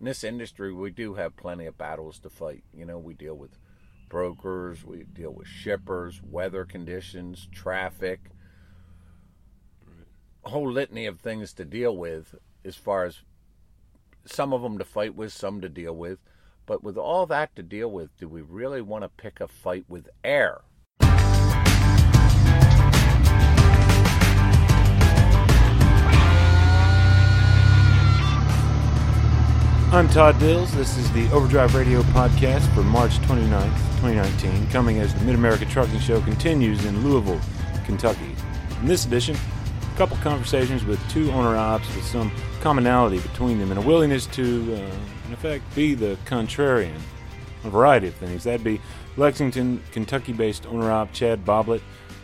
in this industry, we do have plenty of battles to fight. You know, we deal with brokers, we deal with shippers, weather conditions, traffic, a whole litany of things to deal with as far as some of them to fight with, some to deal with. But with all that to deal with, do we really want to pick a fight with air? I'm Todd Dills. This is the Overdrive Radio podcast for March 29th, 2019, coming as the Mid America Trucking Show continues in Louisville, Kentucky. In this edition, a couple conversations with two owner ops with some commonality between them and a willingness to, uh, in effect, be the contrarian. A variety of things. That'd be Lexington, Kentucky based owner op Chad Boblett,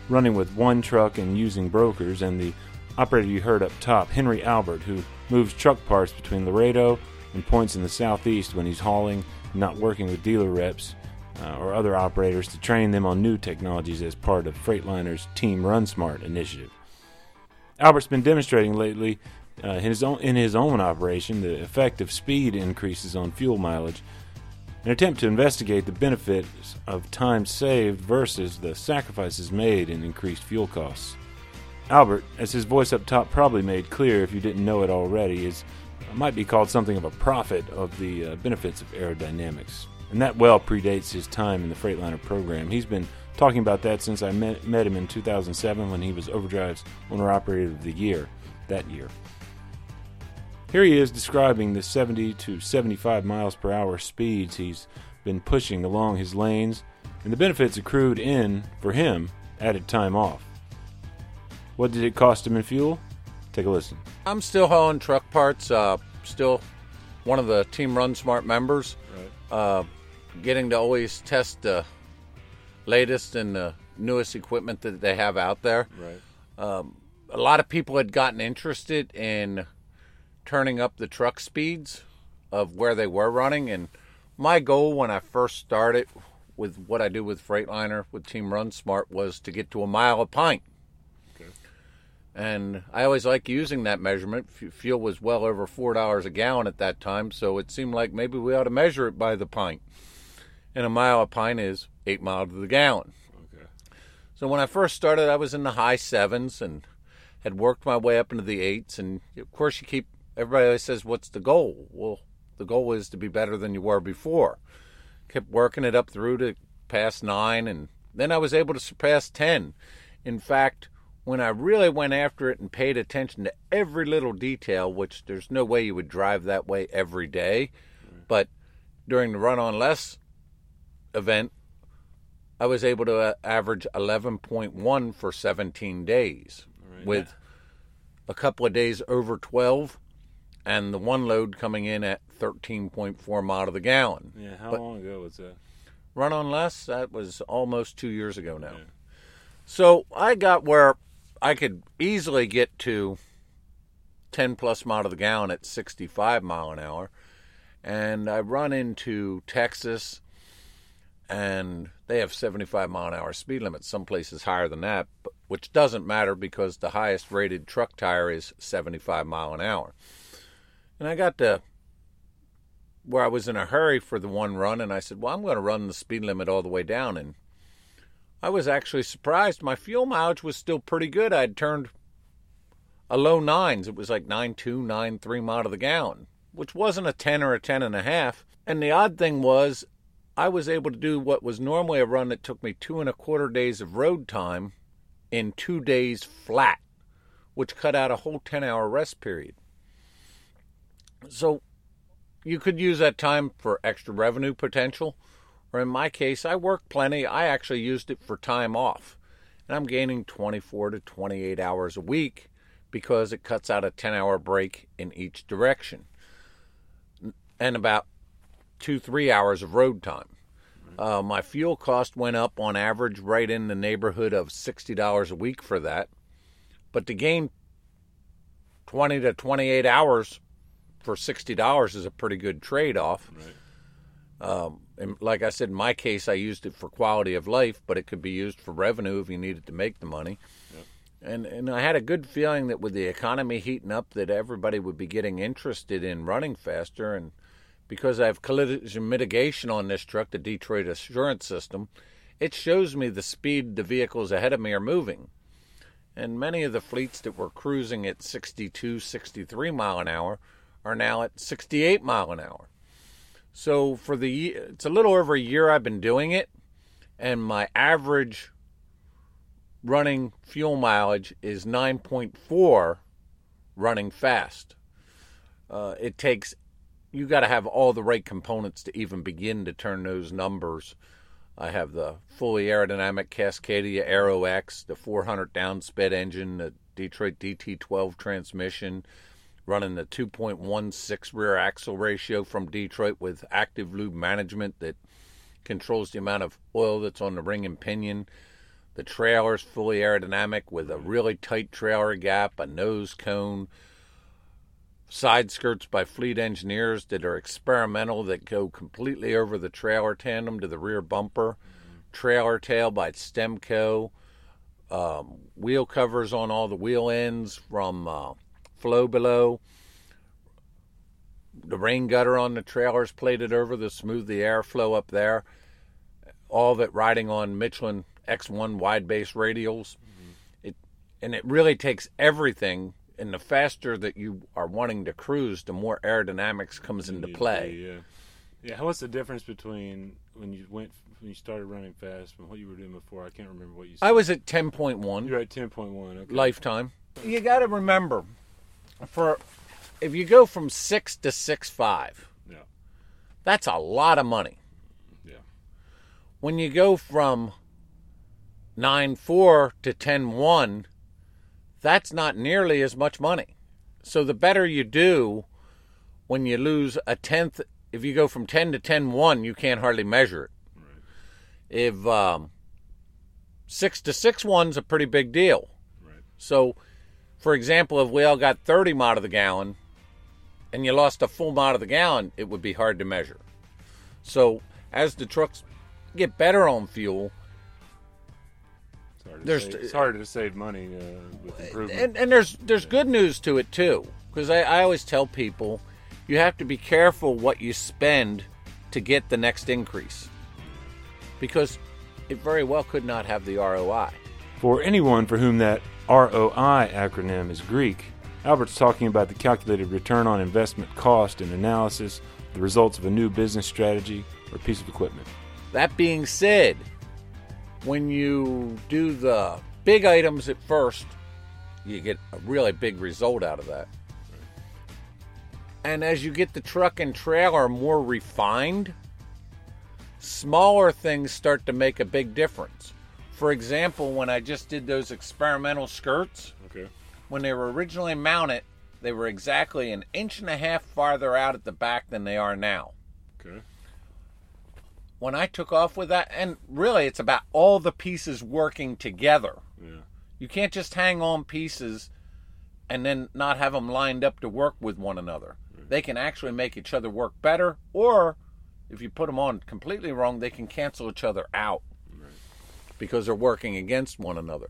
running with one truck and using brokers, and the operator you heard up top, Henry Albert, who moves truck parts between Laredo and points in the southeast when he's hauling, not working with dealer reps uh, or other operators to train them on new technologies as part of Freightliner's Team Run Smart initiative. Albert's been demonstrating lately uh, in, his own, in his own operation the effect of speed increases on fuel mileage, an attempt to investigate the benefits of time saved versus the sacrifices made in increased fuel costs. Albert, as his voice up top probably made clear if you didn't know it already, is might be called something of a prophet of the uh, benefits of aerodynamics. And that well predates his time in the Freightliner program. He's been talking about that since I met, met him in 2007 when he was Overdrive's owner operator of the year that year. Here he is describing the 70 to 75 miles per hour speeds he's been pushing along his lanes and the benefits accrued in, for him, added time off. What did it cost him in fuel? Take a listen. I'm still hauling truck parts. Uh, still one of the Team Run Smart members. Right. Uh, getting to always test the latest and the newest equipment that they have out there. Right. Um, a lot of people had gotten interested in turning up the truck speeds of where they were running, and my goal when I first started with what I do with Freightliner with Team Run Smart was to get to a mile a pint. And I always like using that measurement. Fuel was well over four dollars a gallon at that time, so it seemed like maybe we ought to measure it by the pint. And a mile a pint is eight miles to the gallon. Okay. So when I first started, I was in the high sevens and had worked my way up into the eights. And of course, you keep everybody always says, "What's the goal?" Well, the goal is to be better than you were before. Kept working it up through to past nine, and then I was able to surpass ten. In fact when I really went after it and paid attention to every little detail, which there's no way you would drive that way every day, but during the run on less event, I was able to uh, average 11.1 for 17 days Right. with a couple of days over 12 and the one load coming in at 13.4 mile to the gallon. Yeah, how But- long ago was that? Run on less, that was almost two years ago now. Yeah. So I got where I could easily get to 10 plus mile to the gallon at 65 mile an hour. And I run into Texas, and they have 75 mile an hour speed limits, some places higher than that, which doesn't matter because the highest rated truck tire is 75 mile an hour. And I got to where I was in a hurry for the one run, and I said, Well, I'm going to run the speed limit all the way down. And I was actually surprised. My fuel mileage was still pretty good. I'd turned a low nines. It was like 9.2, 9.3 mile to the gallon, which wasn't a 10 or a 10 and a half. And the odd thing was, I was able to do what was normally a run that took me two and a quarter days of road time in two days flat, which cut out a whole 10 hour rest period. So you could use that time for extra revenue potential or in my case, I work plenty. I actually used it for time off. And I'm gaining 24 to 28 hours a week because it cuts out a 10 hour break in each direction and about two, three hours of road time. Uh, my fuel cost went up on average right in the neighborhood of $60 a week for that. But to gain 20 to 28 hours for $60 is a pretty good trade off. Right. Um, and like I said, in my case, I used it for quality of life, but it could be used for revenue if you needed to make the money. Yep. And and I had a good feeling that with the economy heating up, that everybody would be getting interested in running faster. And because I have collision mitigation on this truck, the Detroit Assurance System, it shows me the speed the vehicles ahead of me are moving. And many of the fleets that were cruising at 62, 63 mile an hour are now at 68 mile an hour. So for the it's a little over a year I've been doing it, and my average running fuel mileage is 9.4 running fast. Uh, it takes you got to have all the right components to even begin to turn those numbers. I have the fully aerodynamic Cascadia Aero X, the 400 downsped engine, the Detroit DT12 transmission, running the 2.16 rear axle ratio from Detroit with active lube management that controls the amount of oil that's on the ring and pinion. The trailer's fully aerodynamic with a really tight trailer gap, a nose cone, side skirts by fleet engineers that are experimental that go completely over the trailer tandem to the rear bumper, trailer tail by Stemco, um, wheel covers on all the wheel ends from uh, FlowBelow. The rain gutter on the trailers plated over to smooth the airflow up there. All of it riding on Michelin X1 wide base radials. Mm-hmm. It and it really takes everything and the faster that you are wanting to cruise, the more aerodynamics comes into play. Yeah, yeah. What's the difference between when you went when you started running fast and what you were doing before? I can't remember what you. said. I was at ten point one. You're at ten point one. Okay. Lifetime. You got to remember, for if you go from six to six five, yeah, that's a lot of money. Yeah. When you go from nine four to ten one that's not nearly as much money. So the better you do when you lose a tenth, if you go from 10 to ten one, you can't hardly measure it. Right. If um, 6 to 6 1's a pretty big deal. Right. So, for example, if we all got 30 mile of the gallon and you lost a full mile of the gallon, it would be hard to measure. So, as the trucks get better on fuel, there's save, it's harder to save money uh, with improvement. And, and there's there's good news to it too, because I, I always tell people you have to be careful what you spend to get the next increase, because it very well could not have the ROI. For anyone for whom that ROI acronym is Greek, Albert's talking about the calculated return on investment cost and analysis, the results of a new business strategy or piece of equipment. That being said, when you do the big items at first, you get a really big result out of that. And as you get the truck and trailer more refined, smaller things start to make a big difference. For example, when I just did those experimental skirts, okay. when they were originally mounted, they were exactly an inch and a half farther out at the back than they are now. Okay when I took off with that, and really it's about all the pieces working together. Yeah. You can't just hang on pieces and then not have them lined up to work with one another. Right. They can actually make each other work better, or if you put them on completely wrong, they can cancel each other out. Because they're working against one another.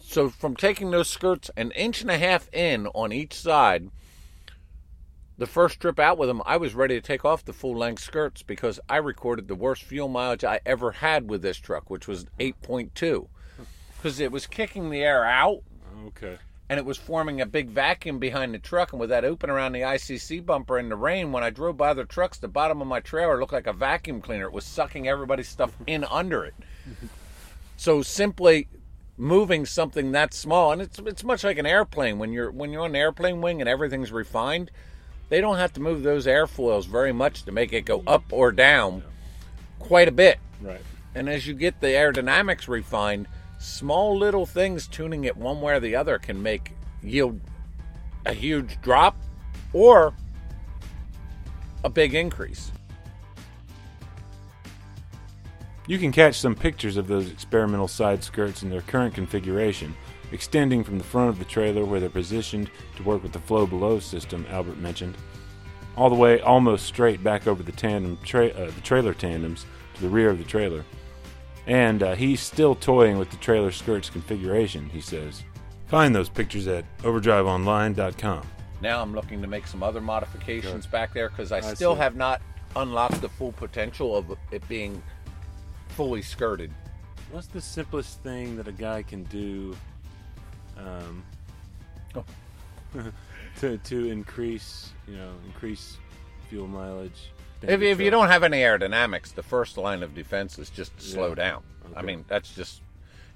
So, from taking those skirts an inch and a half in on each side, the first trip out with them, I was ready to take off the full length skirts because I recorded the worst fuel mileage I ever had with this truck, which was 8.2. Because it was kicking the air out. Okay. And it was forming a big vacuum behind the truck. And with that open around the ICC bumper in the rain, when I drove by the trucks, the bottom of my trailer looked like a vacuum cleaner. It was sucking everybody's stuff in under it. So simply moving something that small, and it's it's much like an airplane. When you're when you're on an airplane wing and everything's refined, they don't have to move those airfoils very much to make it go up or down quite a bit. Right. And as you get the aerodynamics refined, small little things tuning it one way or the other can make yield a huge drop or a big increase. You can catch some pictures of those experimental side skirts in their current configuration extending from the front of the trailer where they're positioned to work with the flow below system Albert mentioned, all the way almost straight back over the tandem tra- uh, the trailer tandems to the rear of the trailer. And uh, he's still toying with the trailer skirts configuration, he says. Find those pictures at overdriveonline.com. Now I'm looking to make some other modifications back there because I, I, still see. have not unlocked the full potential of it being fully skirted. What's the simplest thing that a guy can do um, Oh. to to increase you know increase fuel mileage? If, if you don't have any aerodynamics, the first line of defense is just to slow Yeah. down. I mean, that's just,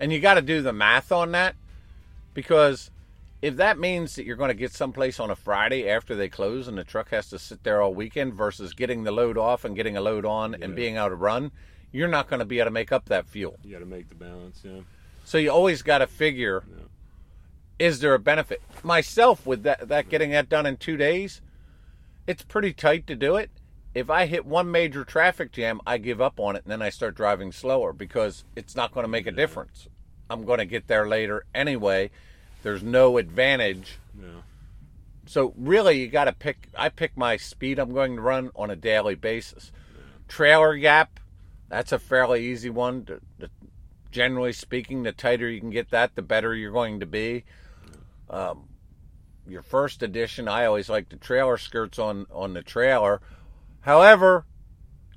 and you got to do the math on that because if that means that you're going to get someplace on a Friday after they close and the truck has to sit there all weekend versus getting the load off and getting a load on and being able to run, you're not going to be able to make up that fuel. you got to make the balance. Yeah. So you always got to figure Yeah. is there a benefit? Myself with that that getting that done in 2 days, it's pretty tight to do it. If I hit one major traffic jam, I give up on it and then I start driving slower because it's not going to make a difference. I'm going to get there later anyway. There's no advantage. Yeah. So really you got to pick I pick my speed I'm going to run on a daily basis. Trailer gap, that's a fairly easy one. To, to- generally speaking, the tighter you can get that, the better you're going to be. Um, your first edition, I always like the trailer skirts on on the trailer. However,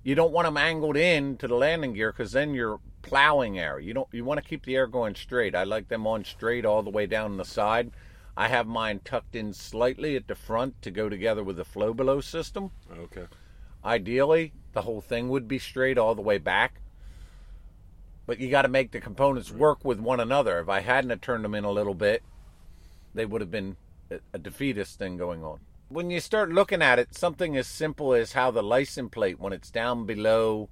you don't want them angled in to the landing gear because then you're plowing air. You don't. You want to keep the air going straight. I like them on straight all the way down the side. I have mine tucked in slightly at the front to go together with the flow below system. Okay. Ideally, the whole thing would be straight all the way back. But you got to make the components work with one another. If I hadn't have turned them in a little bit, they would have been a- defeatist thing going on. When you start looking at it, something as simple as how the license plate, when it's down below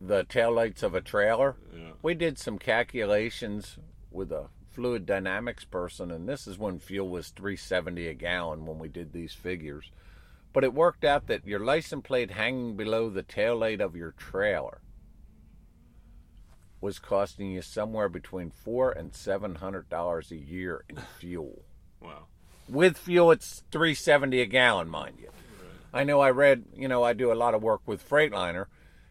the taillights of a trailer, Yeah. we did some calculations with a fluid dynamics person, and this is when fuel was 370 a gallon when we did these figures. But it worked out that your license plate hanging below the taillight of your trailer was costing you somewhere between four and seven hundred dollars a year in fuel. Wow. With fuel, it's 370 a gallon, mind you. I know I read, you know, I do a lot of work with Freightliner,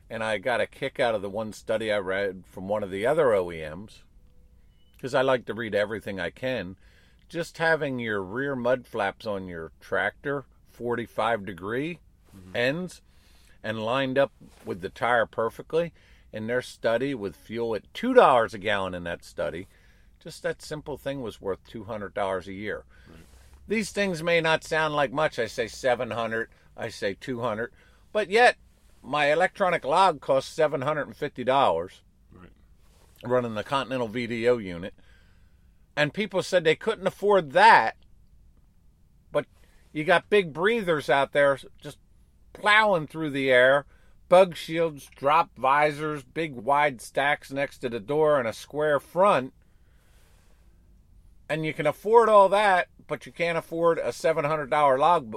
and I got a kick out of the one study I read from one of the other OEMs, because I like to read everything I can. Just having your rear mud flaps on your tractor 45 degree mm-hmm. ends and lined up with the tire perfectly in their study with fuel at $2 a gallon in that study, just that simple thing was worth $200 a year. These things may not sound like much. I say 700, I say 200, but yet my electronic log costs $750 Right. running the Continental VDO unit. And people said they couldn't afford that. You got big breathers out there just plowing through the air, bug shields, drop visors, big wide stacks next to the door, and a square front. And you can afford all that, but you can't afford a $700 log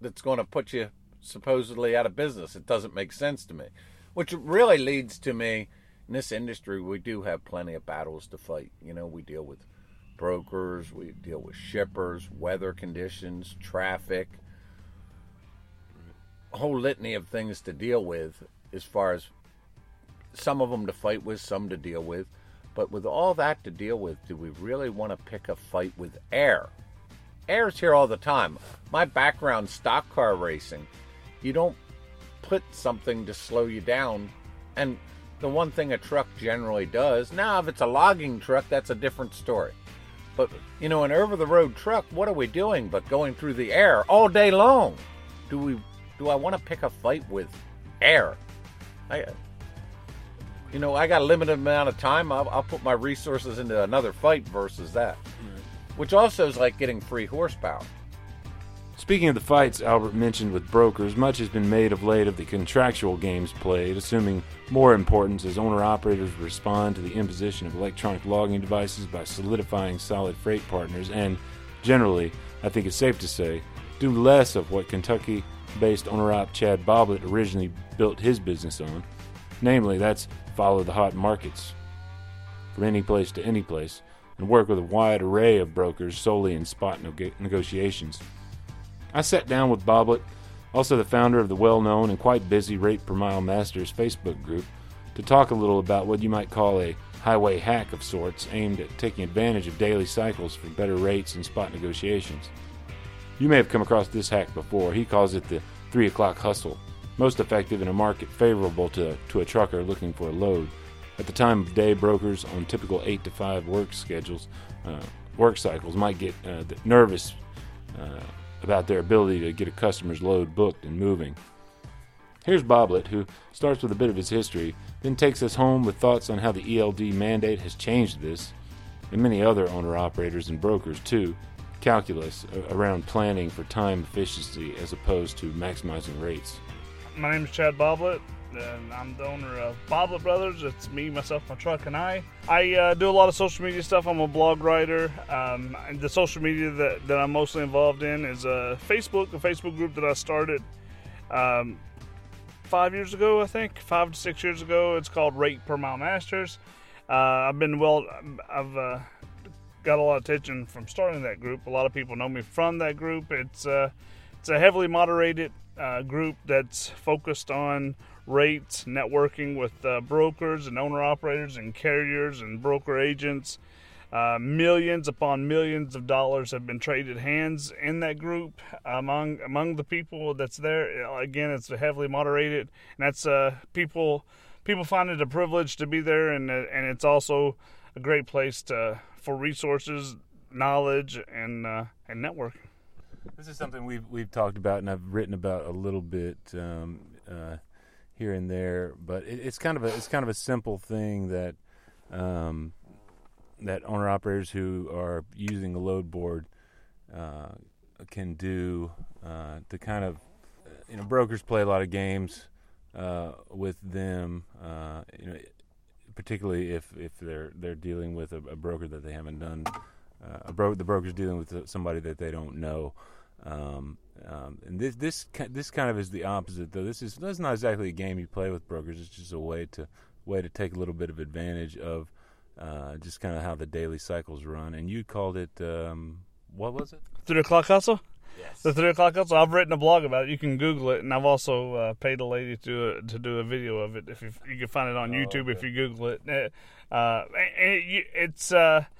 that's going to put you supposedly out of business. It doesn't make sense to me. Which really leads to me in this industry, we do have plenty of battles to fight. You know, we deal with brokers, we deal with shippers, weather conditions, traffic, a whole litany of things to deal with as far as some of them to fight with, some to deal with. But with all that to deal with, do we really want to pick a fight with air? Air's here all the time. My background, stock car racing. You don't put something to slow you down. And the one thing a truck generally does, now if it's a logging truck, that's a different story. But, you know, an over the road truck, what are we doing but going through the air all day long? Do we do I want to pick a fight with air? I you know, I got a limited amount of time. I'll, I'll put my resources into another fight versus that. Which also is like getting free horsepower. Speaking of the fights Albert mentioned with brokers, much has been made of late of the contractual games played, assuming more importance as owner operators respond to the imposition of electronic logging devices by solidifying solid freight partners, and generally, I think it's safe to say, do less of what Kentucky based owner op Chad Boblett originally built his business on. Namely, that's follow the hot markets from any place to any place and work with a wide array of brokers solely in spot neg- negotiations. I sat down with Boblett, also the founder of the well known and quite busy Rate Per Mile Masters Facebook group, to talk a little about what you might call a highway hack of sorts aimed at taking advantage of daily cycles for better rates and spot negotiations. You may have come across this hack before. He calls it the 3 o'clock hustle. most effective in a market favorable to, to a trucker looking for a load. At the time of day, brokers on typical 8 to 5 work schedules, uh, work cycles, might get uh, nervous uh, about their ability to get a customer's load booked and moving. Here's Boblett, who starts with a bit of his history, then takes us home with thoughts on how the ELD mandate has changed this, and many other owner operators and brokers, too, calculus around planning for time efficiency as opposed to maximizing rates. My name is Chad Boblett, and I'm the owner of Boblett Brothers. It's me, myself, my truck, and I. I uh, do a lot of social media stuff. I'm a blog writer. Um, the social media that, that I'm mostly involved in is uh, Facebook, a Facebook group that I started um, five years ago, I think, five to six years ago. It's called Rate Per Mile Masters. Uh, I've been well, I've uh, got a lot of attention from starting that group. A lot of people know me from that group. It's uh, it's a heavily moderated uh, group that's focused on rates, networking with uh, brokers and owner operators and carriers and broker agents. Uh, millions upon millions of dollars have been traded hands in that group among among the people that's there. Again, it's heavily moderated, and that's uh, people people find it a privilege to be there, and and it's also a great place to for resources, knowledge, and uh, and networking. This is something we've we've talked about, and I've written about a little bit um, uh, here and there. But it, it's kind of a it's kind of a simple thing that um, that owner operators who are using a load board uh, can do uh, to kind of you know brokers play a lot of games uh, with them. Uh, you know, particularly if, if they're they're dealing with a, a broker that they haven't done. Uh, a bro- the broker's dealing with somebody that they don't know. Um, um, and this this this kind of is the opposite, though. This is that's not exactly a game you play with brokers. It's just a way to way to take a little bit of advantage of uh, just kind of how the daily cycles run. And you called it um, what was it? Three o'clock hustle. Yes. The three o'clock hustle. I've written a blog about it. You can Google it, and I've also uh, paid a lady to to do a video of it. If you, you can find it on oh, YouTube, okay. if you Google it, uh, it, it's uh, it's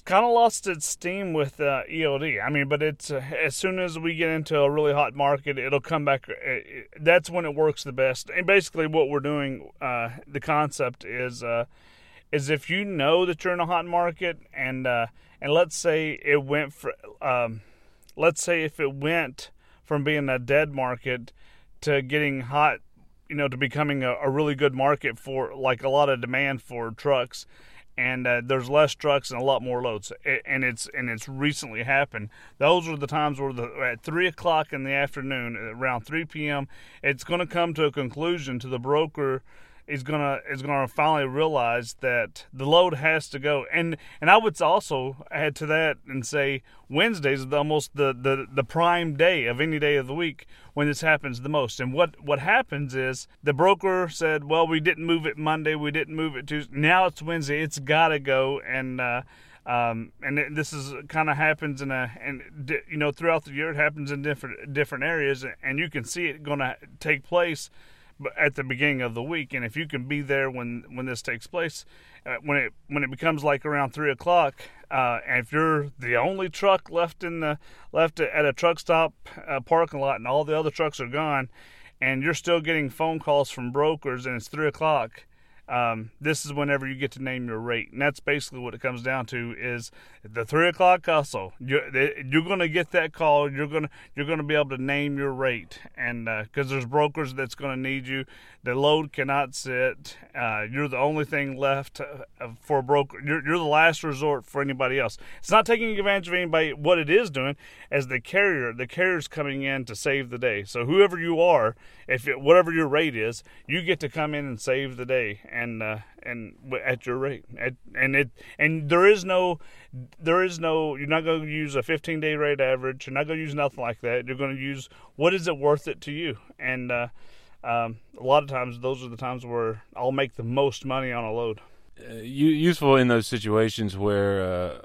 kind of lost its steam with uh, ELD. I mean, but it's uh, as soon as we get into a really hot market, it'll come back. It, that's when it works the best. And basically, what we're doing, uh, the concept is uh, is if you know that you're in a hot market, and uh, and let's say it went for, um, let's say if it went from being a dead market to getting hot, you know, to becoming a, a really good market for like a lot of demand for trucks and uh, there's less trucks and a lot more loads. And it's and it's recently happened. Those are the times where the, at three o'clock in the afternoon, around 3 p.m., it's going to come to a conclusion to the broker is gonna is gonna finally realize that the load has to go. And and I would also add to that and say Wednesdays is almost the, the, the prime day of any day of the week when this happens the most. And what, what happens is the broker said, well, we didn't move it Monday, we didn't move it Tuesday. Now it's Wednesday, it's got to go. And uh, um, and this is kind of happens in a and you know throughout the year it happens in different different areas, and you can see it going to take place at the beginning of the week. And if you can be there when when this takes place, uh, when it when it becomes like around three o'clock, uh, and if you're the only truck left in the left at a truck stop uh, parking lot, and all the other trucks are gone, and you're still getting phone calls from brokers, and it's three o'clock, um, this is whenever you get to name your rate, and that's basically what it comes down to. Is the three o'clock hustle? You're, you're going to get that call. You're going to you're going to be able to name your rate, and because uh, there's brokers that's going to need you. The load cannot sit. Uh, you're the only thing left uh, for a broker. You're, you're the last resort for anybody else. It's not taking advantage of anybody. What it is doing as the carrier, the carrier's coming in to save the day. So whoever you are, if it, whatever your rate is, you get to come in and save the day uh, and at your rate. At, and it and there is no there is no you're not going to use a 15 day rate average. You're not going to use nothing like that. You're going to use what is it worth it to you and. Uh, um, a lot of times, those are the times where I'll make the most money on a load. Uh, useful in those situations where uh,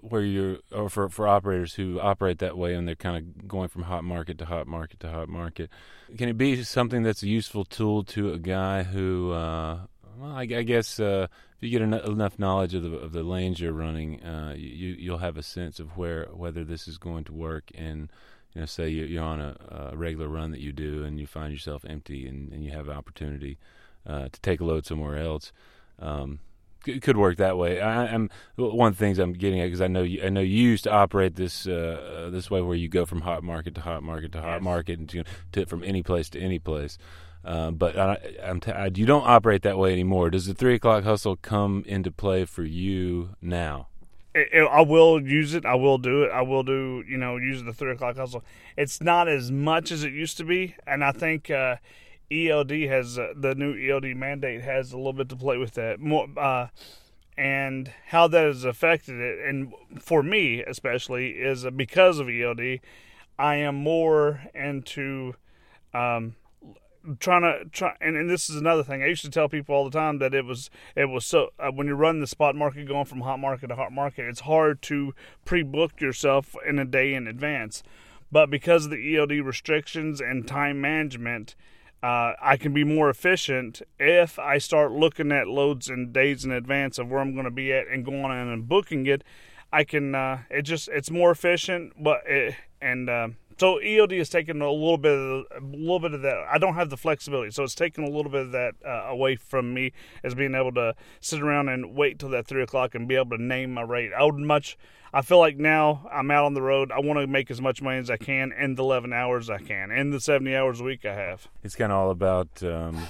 where you're or for for operators who operate that way and they're kind of going from hot market to hot market to hot market. Can it be something that's a useful tool to a guy who? Uh, well, I, I guess uh, if you get en- enough knowledge of the of the lanes you're running, uh, you you'll have a sense of where whether this is going to work and you know, say you- you're on a, a regular run that you do, and you find yourself empty, and, and you have an opportunity uh, to take a load somewhere else. Um, it could work that way. I, I'm one of the things I'm getting at because I know you, I know you used to operate this uh, uh, this way where you go from hot market to hot market to hot Yes. market and to, to from any place to any place. Uh, but I, I'm t- I, you don't operate that way anymore. Does the three o'clock hustle come into play for you now? it, it- I will use it. I will do it. I will do, you know, use the three o'clock hustle. It's not as much as it used to be, and I think uh, ELD has uh, the new ELD mandate has a little bit to play with that more, uh, and how that has affected it. And for me, especially, is because of ELD, I am more into. Um, trying to try and, and this is another thing. I used to tell people all the time that it was it was so uh, when you're running the spot market going from hot market to hot market it's hard to pre-book yourself in a day in advance. But because of the eld restrictions and time management uh, i can be more efficient if i start looking at loads and days in advance of where i'm going to be at and going in and booking it i can uh, it just it's more efficient but it, and uh, so ELD is taking a little bit of a little bit of that. I don't have the flexibility, so it's taking a little bit of that uh, away from me as being able to sit around and wait till that three o'clock and be able to name my rate. I would much. I feel like now I'm out on the road. I want to make as much money as I can in the 11 hours I can, in the 70 hours a week I have. It's kind of all about um,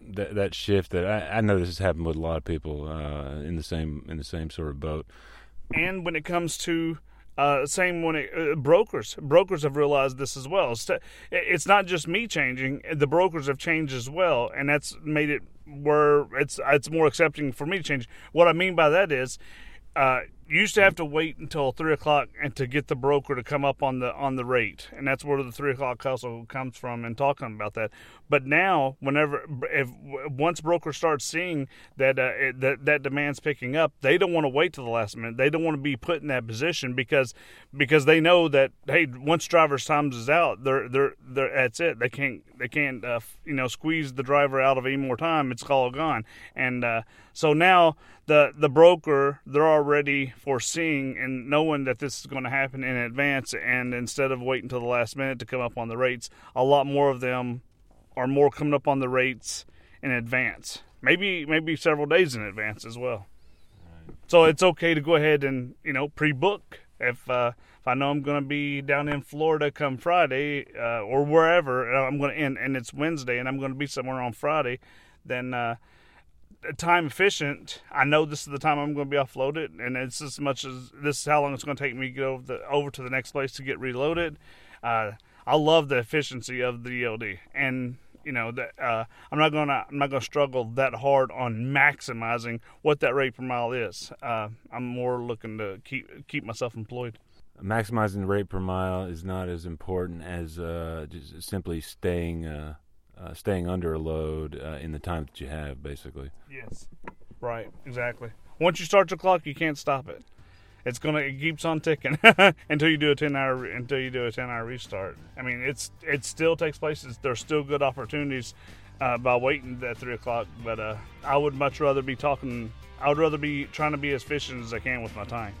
that that shift. That I, I know this has happened with a lot of people uh, in the same in the same sort of boat. and when it comes to uh, same when it, uh, brokers brokers have realized this as well. It's, not just me changing the brokers have changed as well and that's made it where it's it's more accepting for me to change. What i mean by that is uh, you used to have to wait until three o'clock and to get the broker to come up on the on the rate, and that's where the three o'clock hustle comes from. And talking about that, but now whenever if once brokers start seeing that uh, that that demand's picking up, they don't want to wait to the last minute. They don't want to be put in that position because because they know that hey, once driver's times is out, they're they're, they're that's it. They can't they can't uh, you know squeeze the driver out of any more time. It's all gone, and uh, so now the the broker they're already foreseeing and knowing that this is going to happen in advance and instead of waiting until the last minute to come up on the rates a lot more of them are more coming up on the rates in advance. Maybe maybe several days in advance as well. So it's okay to go ahead and you know pre-book. If uh, if I know I'm going to be down in Florida come Friday uh, or wherever uh, I'm going to end and it's Wednesday and I'm going to be somewhere on Friday, then uh, time efficient. I know this is the time I'm going to be offloaded, and it's as much as this is how long it's going to take me to go over, the, over to the next place to get reloaded. Uh, I love the efficiency of the ELD, and you know that uh, I'm not gonna I'm not gonna struggle that hard on maximizing what that rate per mile is. Uh, I'm more looking to keep keep myself employed. Maximizing the rate per mile is not as important as uh, just simply staying uh, staying under a load uh, in the time that you have, basically. Yes. Right. Exactly. Once you start the clock, you can't stop it. It's gonna it keeps on ticking until you do a ten hour until you do a ten hour restart. I mean, it's it still takes place. There's still good opportunities uh, by waiting at three o'clock. But uh, I would much rather be talking. I would rather be trying to be as efficient as I can with my time.